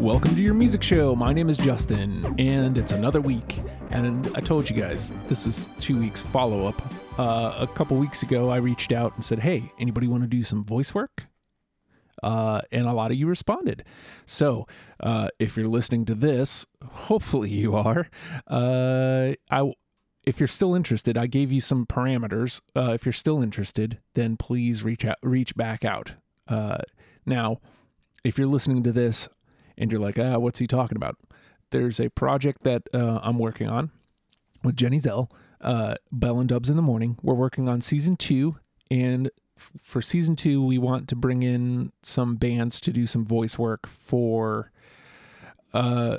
Welcome to your music show. My name is Justin, and it's another week. And I told you guys this is two weeks follow up. Uh, a couple weeks ago, I reached out and said, "Hey, anybody want to do some voice work?" Uh, and a lot of you responded. So, uh, if you're listening to this, hopefully you are. Uh, I, if you're still interested, I gave you some parameters. Uh, if you're still interested, then please reach out, reach back out. Uh, now, if you're listening to this and you're like, ah, what's he talking about? There's a project that uh, I'm working on with Jenny Zell, uh, Bell and Dubs in the Morning. We're working on season two, and f- for season two, we want to bring in some bands to do some voice work for, uh,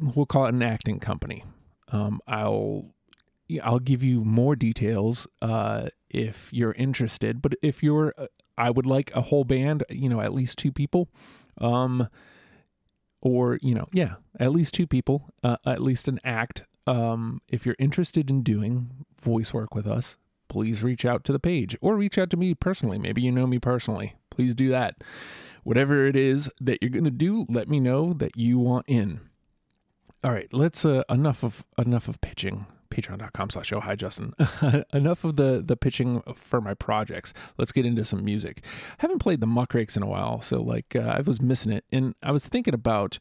we'll call it an acting company. Um, I'll I'll give you more details uh, if you're interested. But if you're, uh, I would like a whole band, you know, at least two people. Um, or you know yeah at least two people uh, at least an act um, if you're interested in doing voice work with us please reach out to the page or reach out to me personally maybe you know me personally please do that whatever it is that you're to do let me know that you want in all right let's uh, enough of enough of pitching patreon.com slash oh hi justin. Enough of the the pitching for my projects. Let's get into some music. I haven't played the muckrakes in a while so like uh, i was missing it. And i was thinking about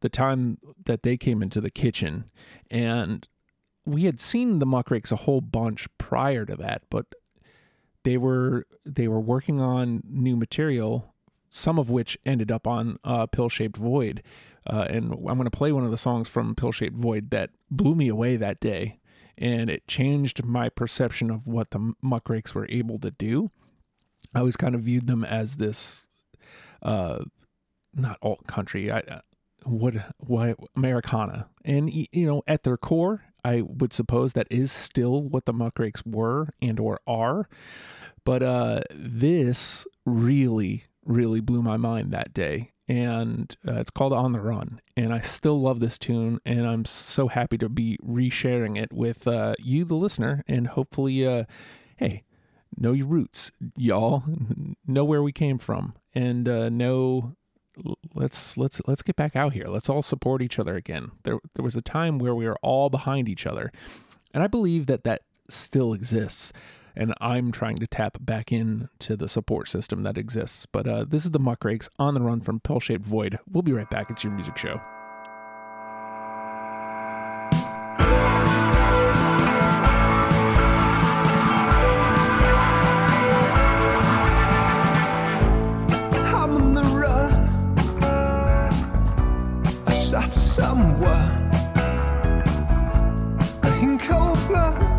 the time that they came into the kitchen and we had seen the muckrakes a whole bunch prior to that but they were they were working on new material some of which ended up on uh, pill shaped void. Uh, and i'm going to play one of the songs from pill shaped void that blew me away that day and it changed my perception of what the muckrakes were able to do. I always kind of viewed them as this, uh, not alt country, I, uh, what, what Americana, and you know, at their core, I would suppose that is still what the muckrakes were and or are, but uh, this really, really blew my mind that day, and uh, it's called On the Run. And I still love this tune, and I'm so happy to be resharing it with uh, you, the listener, and hopefully, uh, hey, know your roots, y'all. know where we came from, and uh, know. Let's let's let's get back out here. Let's all support each other again. There there was a time where we were all behind each other, and I believe that that still exists and I'm trying to tap back into the support system that exists. But uh, this is the Muckrakes on the run from Pill Shaped Void. We'll be right back. It's your music show. I'm on the run. I shot someone in cold blood.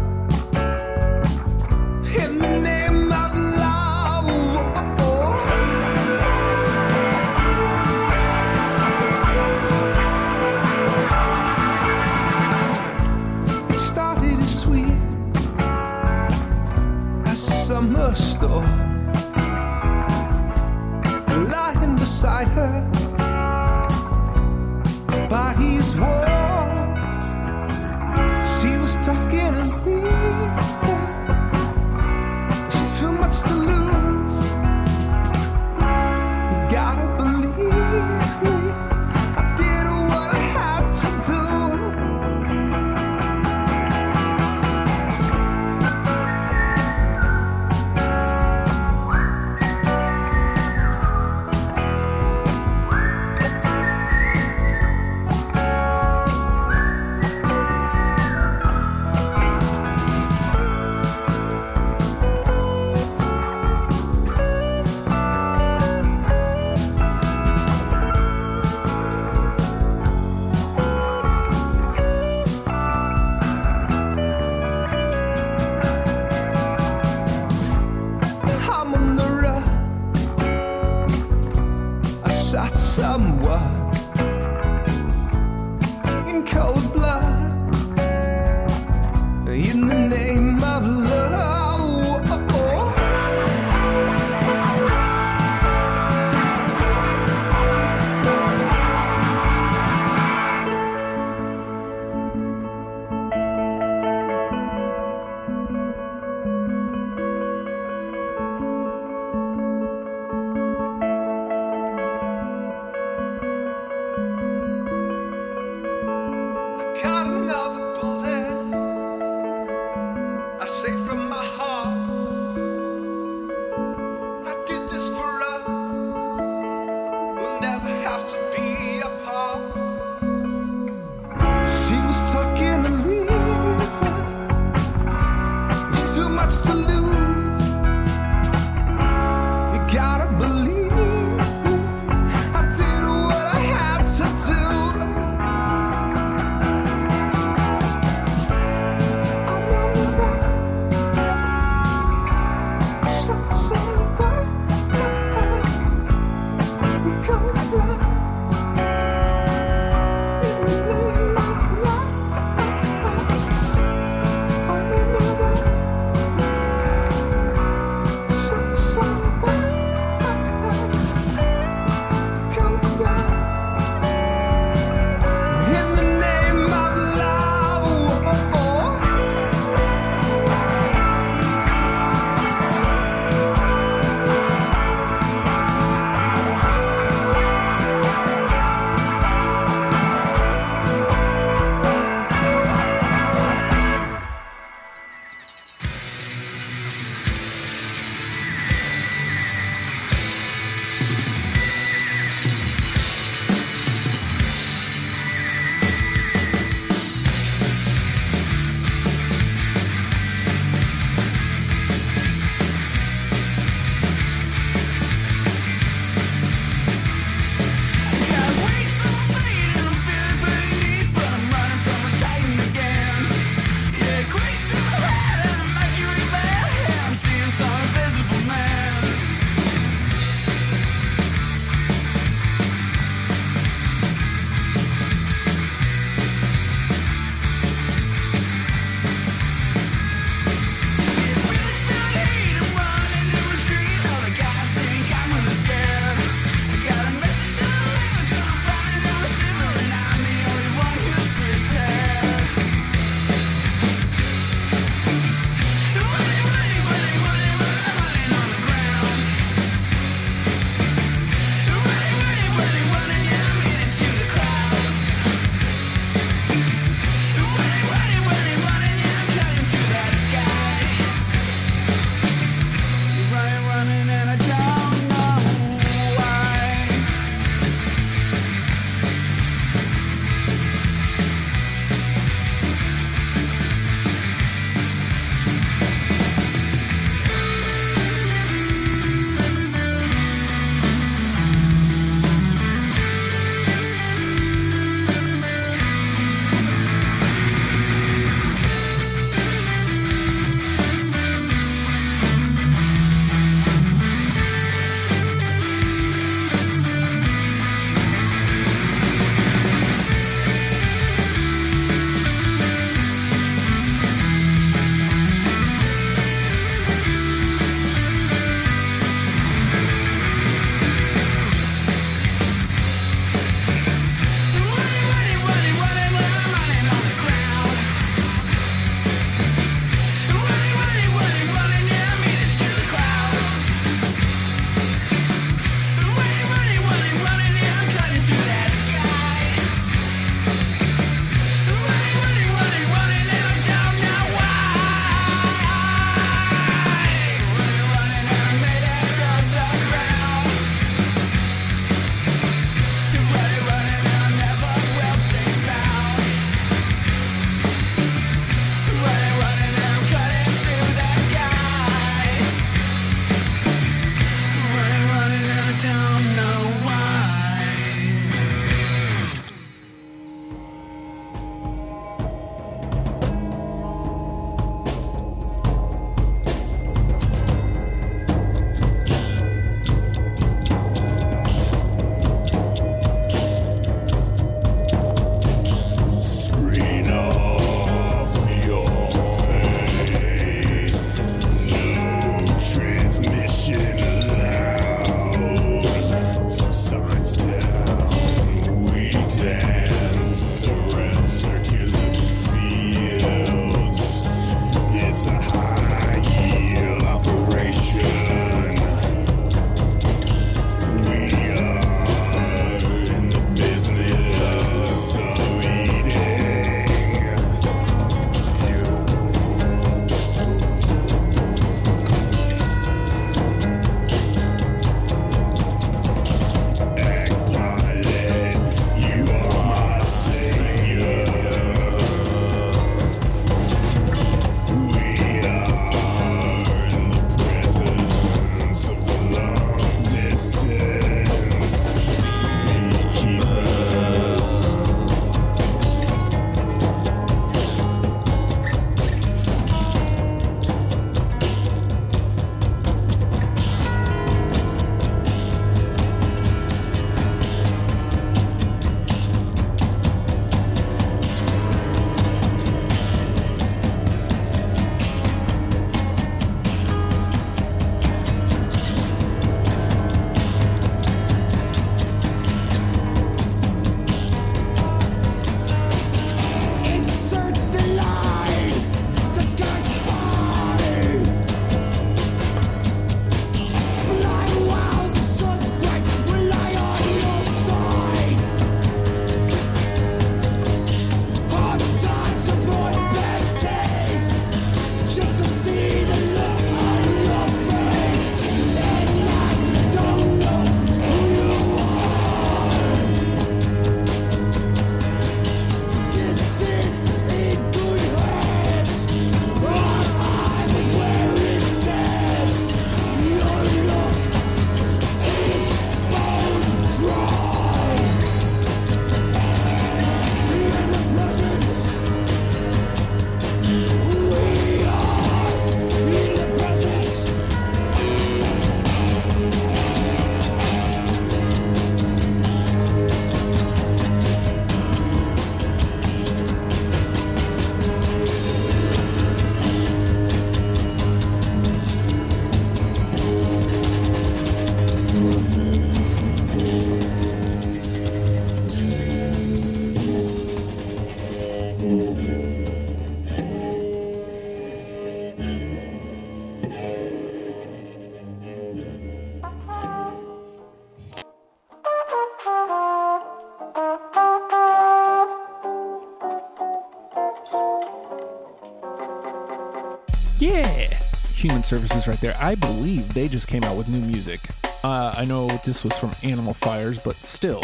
Human Services right there. I believe they just came out with new music. Uh, I know this was from Animal Fires, but still,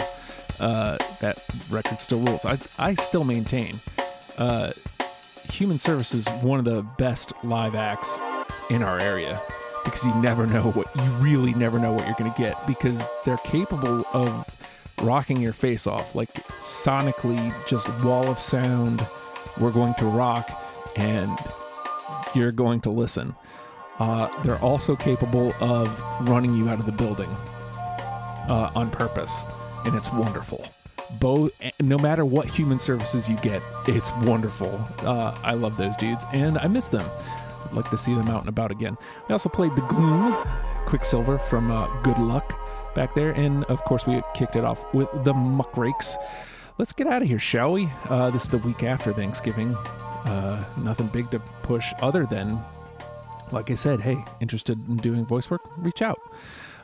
uh, that record still rules. I, I still maintain uh, Human Services one of the best live acts in our area because you never know what you really never know what you're going to get because they're capable of rocking your face off like sonically just wall of sound we're going to rock and you're going to listen uh, they're also capable of running you out of the building uh, on purpose and it's wonderful both no matter what human services you get it's wonderful uh, i love those dudes and i miss them I'd like to see them out and about again. We also played the Gloom, Quicksilver from uh, Good Luck back there, and of course we kicked it off with the Muckrakes. Let's get out of here, shall we? Uh, this is the week after Thanksgiving. Uh, nothing big to push other than, like I said, hey, interested in doing voice work? Reach out.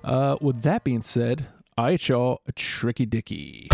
Uh, with that being said, I y'all a tricky dicky.